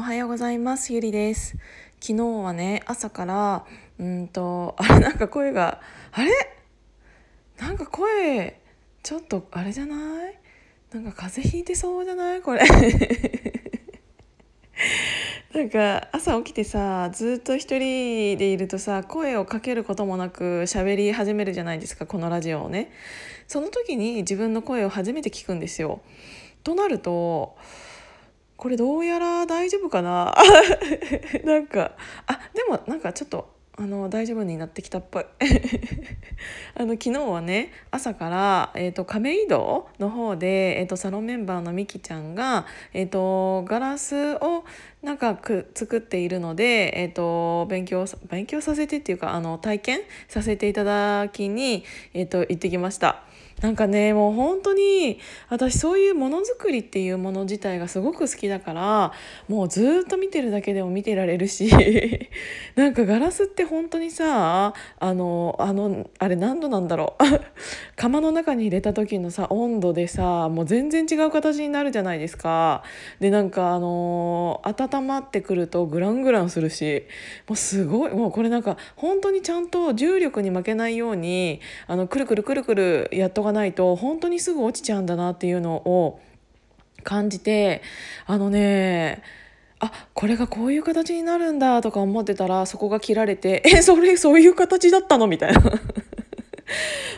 おはようございます。ゆりです。昨日はね朝からうんとあれなんか声があれ？なんか声ちょっとあれじゃない？なんか風邪ひいてそうじゃない？これ。なんか朝起きてさずっと一人でいるとさ声をかけることもなく喋り始めるじゃないですかこのラジオをね。その時に自分の声を初めて聞くんですよ。となるとこれどうやら大丈夫かな？なんかあでもなんかちょっとあの大丈夫になってきたっぽい あの昨日はね朝から、えーと、亀戸の方で、えーと、サロンメンバーのみきちゃんが、えーと、ガラスをなんかく作っているので、えー、と勉強勉強させてっていうかあの体験させていただきに、えー、と行ってきました。なんかねもう本当に私そういうものづくりっていうもの自体がすごく好きだからもうずっと見てるだけでも見てられるし なんかガラスって本当にさあのあのあれ何度なんだろう 釜の中に入れた時のさ温度でさもう全然違う形になるじゃないですか。でなんかあの温まってくるとグラングランするしもうすごいもうこれなんか本当にちゃんと重力に負けないようにあのくるくるくるくるやっとかがないと本当にすぐ落ちちゃうんだなっていうのを感じてあのねあこれがこういう形になるんだとか思ってたらそこが切られてえそれそういう形だったの？みたいな。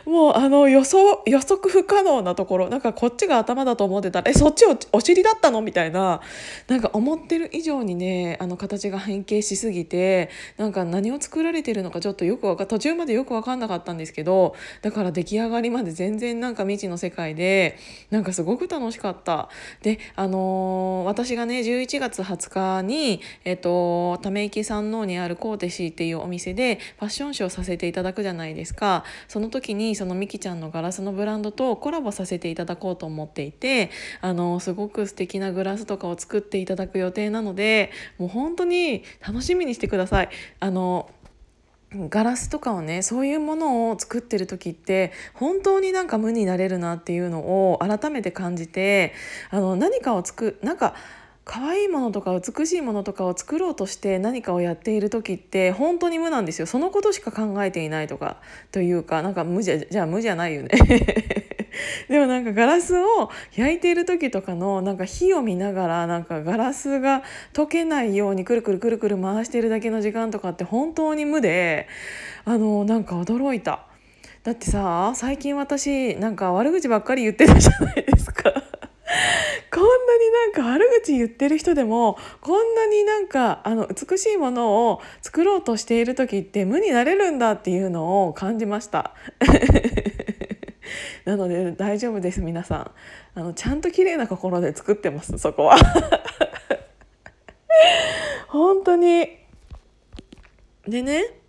もうあの予想予測不可能なところなんかこっちが頭だと思ってたらえそっちお尻だったのみたいななんか思ってる以上にねあの形が変形しすぎてなんか何を作られてるのかちょっとよくわか途中までよく分かんなかったんですけどだから出来上がりまで全然なんか未知の世界でなんかすごく楽しかった。であのー、私がね11月20日に、えっと、ため池山王にあるコーテシーっていうお店でファッションショーさせていただくじゃないですか。その時にそのみきちゃんのガラスのブランドとコラボさせていただこうと思っていてあのすごく素敵なグラスとかを作っていただく予定なのでもう本当に楽しみにしてください。あのガラスとかをねそういうものを作ってる時って本当になんか無になれるなっていうのを改めて感じてあの何かを作なんか可愛いものとか美しいものとかを作ろうとして何かをやっている時って本当に無なんですよ。そのことしか考えていないとかというかなんか無じゃじゃあ無じゃないよね。でもなんかガラスを焼いている時とかのなんか火を見ながらなんかガラスが溶けないようにくるくるくるくる回してるだけの時間とかって本当に無であのなんか驚いた。だってさ最近私なんか悪口ばっかり言ってたじゃないですか。こんなになんか悪口言ってる人でもこんなになんかあの美しいものを作ろうとしている時って無になれるんだっていうのを感じました。なので大丈夫です。皆さん。あのちゃんと綺麗な心で作ってます。そこは。本当に。でね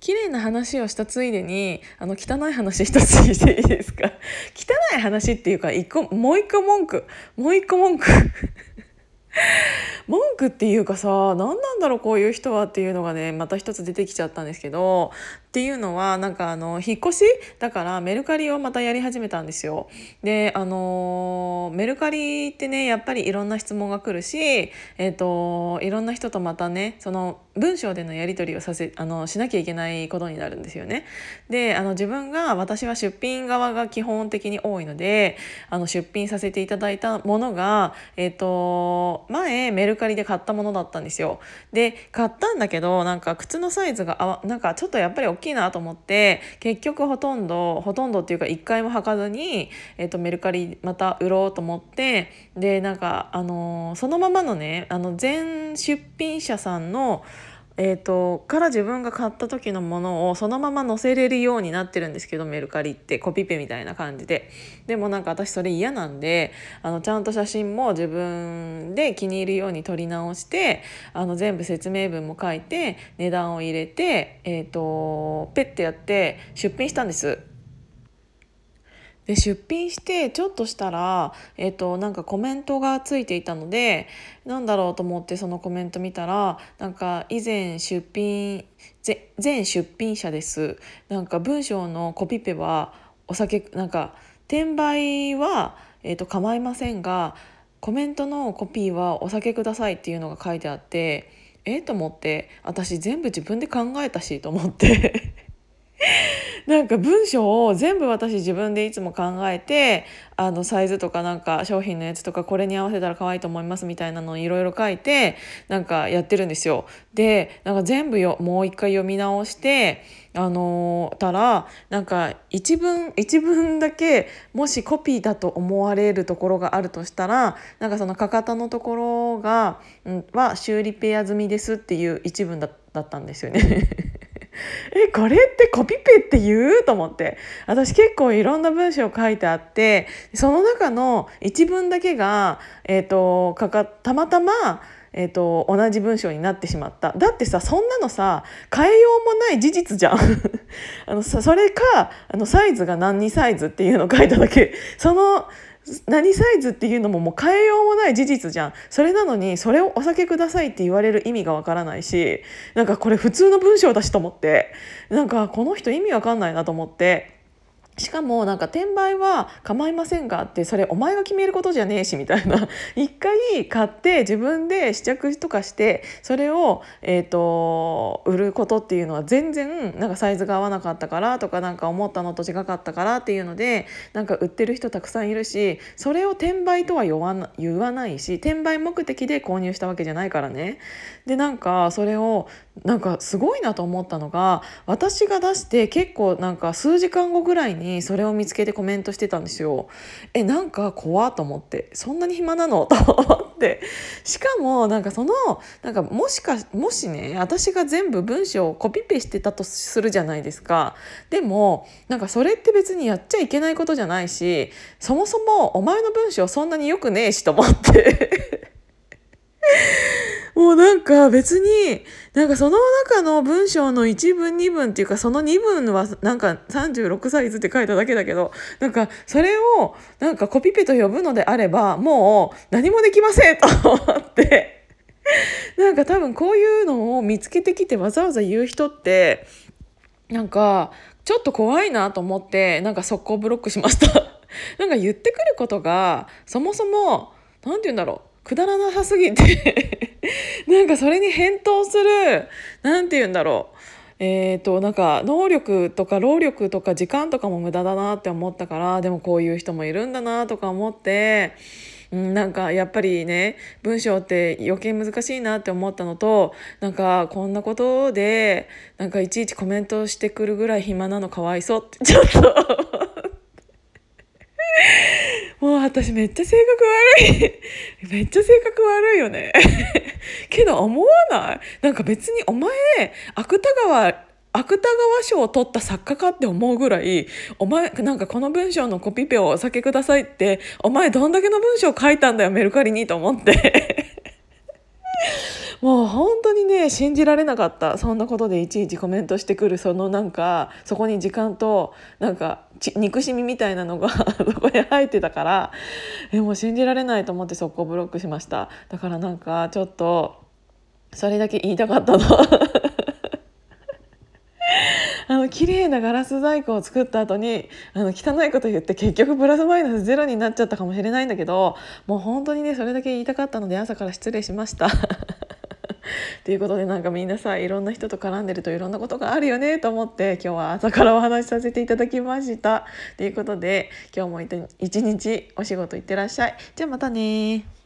綺麗な話をしたついでにあの汚い話一つしていいですか？汚い話っていうか一個もう一個文句もう一個文句。文句っていうかさ何なんだろうこういう人はっていうのがねまた一つ出てきちゃったんですけどっていうのはなんかあの引っ越し？だからメルカリをまたやり始めたんですよ。であのメルカリってねやっぱりいろんな質問が来るし、えーと、いろんな人とまたねその文章でのやり取りをさせあのしなきゃいけないことになるんですよね。であの自分が私は出品側が基本的に多いのであの出品させていただいたものが、えーと前メルカリで買ったものだったんですよ。で買ったんだけどなんか靴のサイズがあなんかちょっとやっぱり大きいなと思って結局ほとんどほとんどっていうか1回も履かずに、えーと、メルカリまた売ろうと思ってでなんか、あのー、そのままのねあの全出品者さんのえーと、から自分が買った時のものをそのまま載せれるようになってるんですけどメルカリってコピペみたいな感じででもなんか私それ嫌なんであのちゃんと写真も自分で気に入るように撮り直してあの全部説明文も書いて値段を入れて、えーとペッてやって出品したんです。で出品してちょっとしたら、えーと、なんかコメントがついていたのでなんだろうと思ってそのコメント見たらなんか以前出品全出品者です。なんか文章のコピペはお酒なんか転売は、えーと構いませんがコメントのコピーはお酒くださいっていうのが書いてあってえと思って私全部自分で考えたしと思って。なんか文章を全部私自分でいつも考えてあのサイズとかなんか商品のやつとかこれに合わせたら可愛いと思いますみたいなのをいろいろ書いてなんかやってるんですよ。でなんか全部よもう一回読み直してあの、たらなんか一文一文だけもしコピーだと思われるところがあるとしたらなんかそのかかとのところが、うん、は修理ペア済みですっていう一文だったんですよね。えこれってコピペって言う？と思って。私結構いろんな文章書いてあってその中の一文だけが、えーと、かかたまたまえーと、同じ文章になってしまった。だってさそんなのさ変えようもない事実じゃん。あのそれかあのサイズが何サイズっていうのを書いただけ。その何サイズっていうのももう変えようもない事実じゃん。それなのにそれをお酒くださいって言われる意味がわからないしなんかこれ普通の文章だしと思って。なんかこの人意味わかんないなと思って。しかもなんか転売は構いませんがってそれお前が決めることじゃねえしみたいな 一回買って自分で試着とかしてそれを、えーと、売ることっていうのは全然なんかサイズが合わなかったからとかなんか思ったのと違かったからっていうのでなんか売ってる人たくさんいるしそれを転売とは言わな言わないし転売目的で購入したわけじゃないからね。でなんかそれをなんかすごいなと思ったのが私が出して結構なんか数時間後ぐらいににそれを見つけてコメントしてたんですよ。えなんか怖と思ってそんなに暇なの？と思ってしかもなんかそのなんかもしかもしね私が全部文章をコピペしてたとするじゃないですか。でもなんかそれって別にやっちゃいけないことじゃないしそもそもお前の文章そんなによくねえしと思ってもうなんか別になんかその中の文章の1文2文っていうかその2文はなんか36サイズって書いただけだけどなんかそれをなんかコピペと呼ぶのであればもう何もできませんと思って。なんか多分こういうのを見つけてきてわざわざ言う人ってなんかちょっと怖いなと思ってなんか速攻ブロックしました。なんか言ってくることがそもそも何て言うんだろう。くだらなさすぎて なんかそれに返答する何て言うんだろう。えーと、なんか能力とか労力とか時間とかも無駄だなって思ったからでもこういう人もいるんだなとか思って、うん、なんかやっぱりね文章って余計難しいなって思ったのとなんかこんなことでなんかいちいちコメントしてくるぐらい暇なのかわいそうって ちょっともう私めっちゃ性格悪い。めっちゃ性格悪いよね。けど思わない？なんか別にお前芥川芥川賞を取った作家かって思うぐらいお前なんかこの文章のコピペをお酒くださいってお前どんだけの文章書いたんだよメルカリにと思って。もう本当にね信じられなかったそんなことでいちいちコメントしてくるそのなんかそこに時間となんか憎しみみたいなのが そこに入ってたからえもう信じられないと思って速攻ブロックしましただからなんかちょっとそれだけ言いたかったの あの綺麗なガラス細工を作った後にあの汚いこと言って結局プラスマイナスゼロになっちゃったかもしれないんだけどもう本当にねそれだけ言いたかったので朝から失礼しました。ということでなんかみんなさいろんな人と絡んでるといろんなことがあるよねと思って今日は朝からお話しさせていただきました。ということで今日も一日お仕事行ってらっしゃい。じゃあまたね